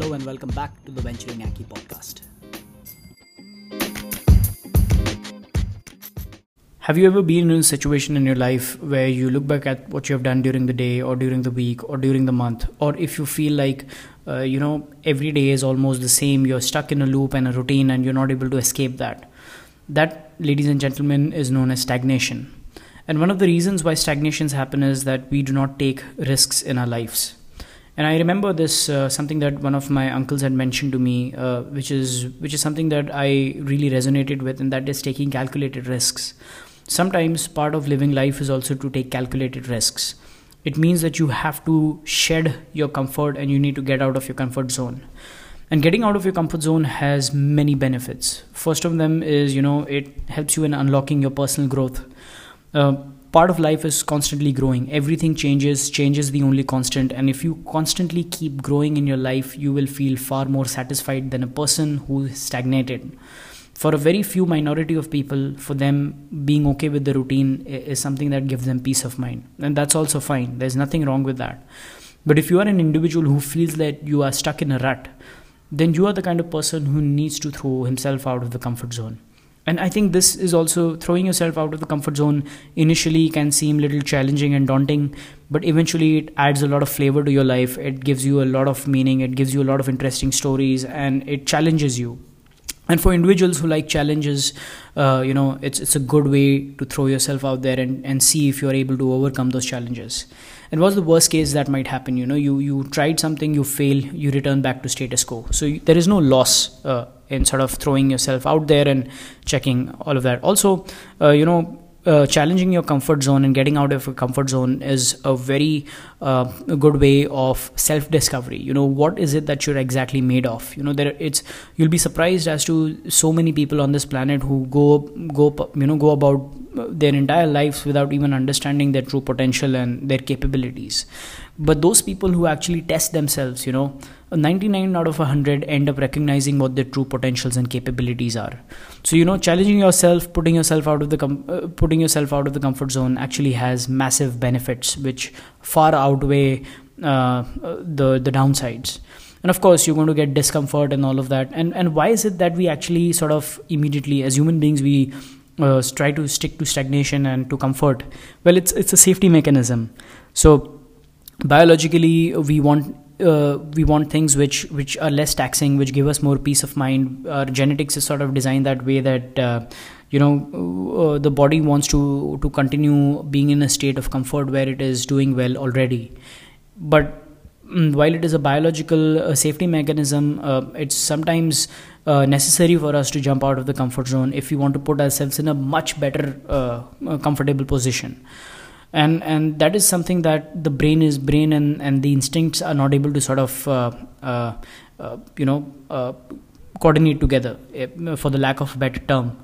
Hello and welcome back to the Venturing Aki podcast. Have you ever been in a situation in your life where you look back at what you have done during the day or during the week or during the month, or if you feel like, uh, you know, every day is almost the same, you're stuck in a loop and a routine and you're not able to escape that? That, ladies and gentlemen, is known as stagnation. And one of the reasons why stagnations happen is that we do not take risks in our lives. And I remember this uh, something that one of my uncles had mentioned to me, uh, which is which is something that I really resonated with, and that is taking calculated risks sometimes part of living life is also to take calculated risks. It means that you have to shed your comfort and you need to get out of your comfort zone. And getting out of your comfort zone has many benefits. First of them is, you know, it helps you in unlocking your personal growth. Uh, part of life is constantly growing. Everything changes, change is the only constant. And if you constantly keep growing in your life, you will feel far more satisfied than a person who stagnated. For a very few minority of people for them being okay with the routine is something that gives them peace of mind. And that's also fine. There's nothing wrong with that. But if you are an individual who feels that you are stuck in a rut then you are the kind of person who needs to throw himself out of the comfort zone and i think this is also throwing yourself out of the comfort zone. Initially can seem little challenging and daunting but eventually it adds a lot of flavor to your life. It gives you a lot of meaning. It gives you a lot of interesting stories and it challenges you. And for individuals who like challenges uh, you know it's it's a good way to throw yourself out there and, and see if you're able to overcome those challenges. And what's the worst case that might happen? You know you you tried something you fail you return back to status quo. So you, there is no loss uh, in sort of throwing yourself out there and checking all of that. Also uh, you know uh, challenging your comfort zone and getting out of your comfort zone is a very uh, good way of self discovery you know what is it that you're exactly made of? You know there it's you'll be surprised as to so many people on this planet who go go you know go about their entire lives without even understanding their true potential and their capabilities but those people who actually test themselves you know 99 out of 100 end up recognizing what their true potentials and capabilities are. So you know challenging yourself putting yourself out of the com- uh, putting yourself out of the comfort zone actually has massive benefits which far outweigh uh, the the downsides. And of course you're going to get discomfort and all of that. And and why is it that we actually sort of immediately as human beings we uh, try to stick to stagnation and to comfort? Well it's it's a safety mechanism. So biologically we want uh, we want things which which are less taxing which give us more peace of mind. Our genetics is sort of designed that way that uh, you know uh, the body wants to to continue being in a state of comfort where it is doing well already. But mm, while it is a biological uh, safety mechanism uh, it's sometimes uh, necessary for us to jump out of the comfort zone if we want to put ourselves in a much better comfortable position and and that is something that the brain is brain and and the instincts are not able to sort of uh, uh, uh, you know uh, coordinate together eh, for the lack of a better term.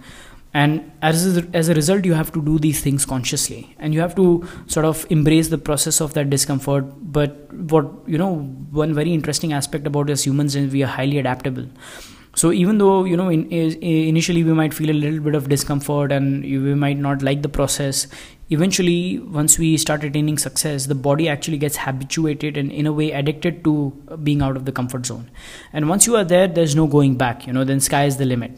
And as a, as a result you have to do these things consciously. And you have to sort of embrace the process of that discomfort. But what you know one very interesting aspect about us humans is we are highly adaptable so even though you know in, in, initially we might feel a little bit of discomfort and we might not like the process eventually once we start attaining success the body actually gets habituated and in a way addicted to being out of the comfort zone. And once you are there there's no going back you know then sky is the limit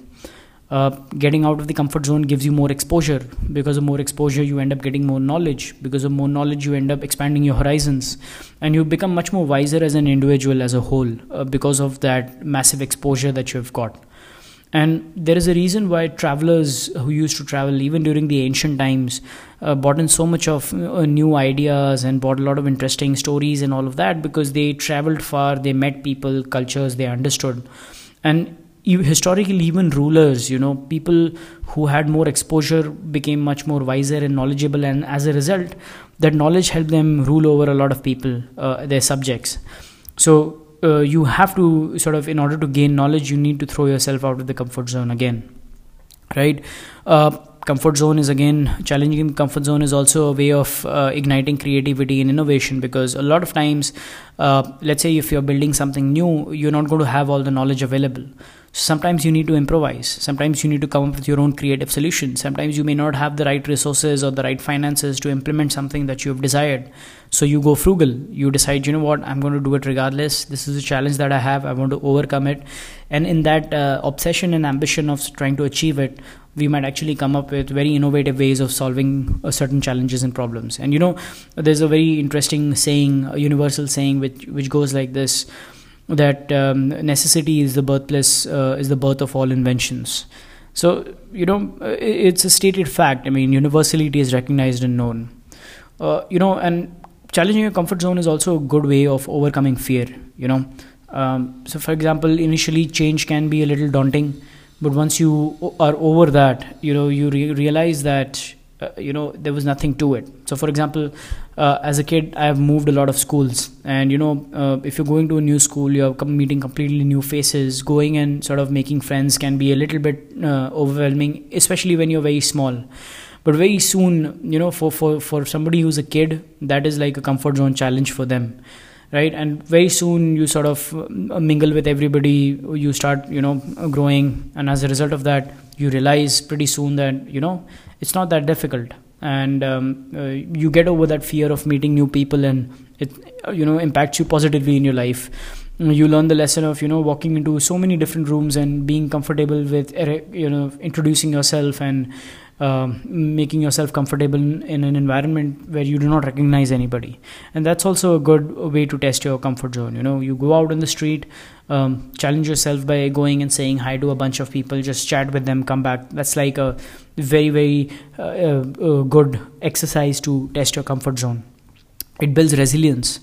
uh, getting out of the comfort zone gives you more exposure. Because of more exposure you end up getting more knowledge. Because of more knowledge you end up expanding your horizons. And you become much more wiser as an individual as a whole uh, because of that massive exposure that you have got. And there is a reason why travelers who used to travel even during the ancient times uh, brought in so much of uh, new ideas and brought a lot of interesting stories and all of that because they traveled far they met people cultures they understood. And historically even rulers you know people who had more exposure became much more wiser and knowledgeable and as a result that knowledge helped them rule over a lot of people uh, their subjects. So uh, you have to sort of in order to gain knowledge you need to throw yourself out of the comfort zone again right? Uh, comfort zone is again challenging comfort zone is also a way of uh, igniting creativity and innovation because a lot of times uh, let's say if you're building something new you're not going to have all the knowledge available. So sometimes you need to improvise. Sometimes you need to come up with your own creative solution. Sometimes you may not have the right resources or the right finances to implement something that you have desired. So you go frugal. You decide you know what? I'm going to do it regardless. This is a challenge that i have. I want to overcome it. And in that uh, obsession and ambition of trying to achieve it we might actually come up with very innovative ways of solving uh, certain challenges and problems. And you know there's a very interesting saying a universal saying which which goes like this that um, necessity is the birthplace uh, is the birth of all inventions. So you know it's a stated fact. I mean universality is recognized and known. Uh, you know and challenging your comfort zone is also a good way of overcoming fear you know. Um, so for example initially change can be a little daunting but once you are over that you know you re- realize that uh, you know there was nothing to it. So for example uh, as a kid i have moved a lot of schools. And you know uh, if you're going to a new school you're meeting completely new faces. Going and sort of making friends can be a little bit uh, overwhelming especially when you're very small. But very soon you know for, for for somebody who's a kid that is like a comfort zone challenge for them right? And very soon you sort of uh, mingle with everybody you start you know growing. And as a result of that you realize pretty soon that you know it's not that difficult. And um, uh, you get over that fear of meeting new people and it you know impacts you positively in your life. You learn the lesson of you know walking into so many different rooms and being comfortable with you know introducing yourself and um, making yourself comfortable in an environment where you do not recognize anybody. And that's also a good way to test your comfort zone. You know you go out on the street um, challenge yourself by going and saying hi to a bunch of people just chat with them come back. That's like a very very uh, uh, uh good exercise to test your comfort zone. It builds resilience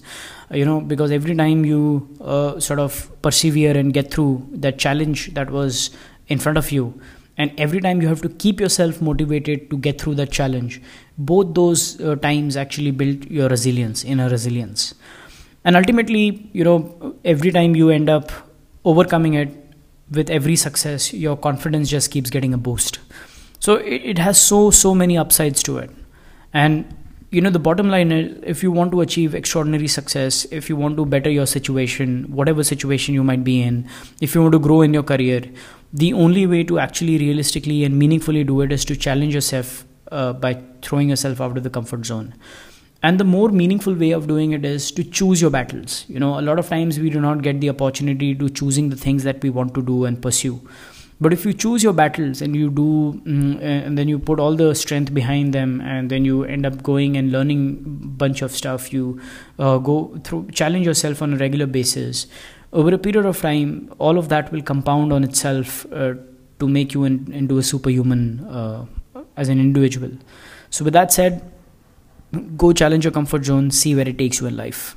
you know because every time you uh, sort of persevere and get through that challenge that was in front of you and every time you have to keep yourself motivated to get through that challenge both those uh, times actually build your resilience inner resilience. And ultimately you know every time you end up overcoming it with every success your confidence just keeps getting a boost. So it, it has so so many upsides to it. And you know the bottom line is if you want to achieve extraordinary success if you want to better your situation whatever situation you might be in if you want to grow in your career the only way to actually realistically and meaningfully do it is to challenge yourself uh, by throwing yourself out of the comfort zone. And the more meaningful way of doing it is to choose your battles. You know a lot of times we do not get the opportunity to choosing the things that we want to do and pursue but if you choose your battles and you do mm, and then you put all the strength behind them and then you end up going and learning bunch of stuff you uh, go through challenge yourself on a regular basis over a period of time, all of that will compound on itself uh, to make you in, into a superhuman uh, as an individual. So, with that said, go challenge your comfort zone, see where it takes you in life.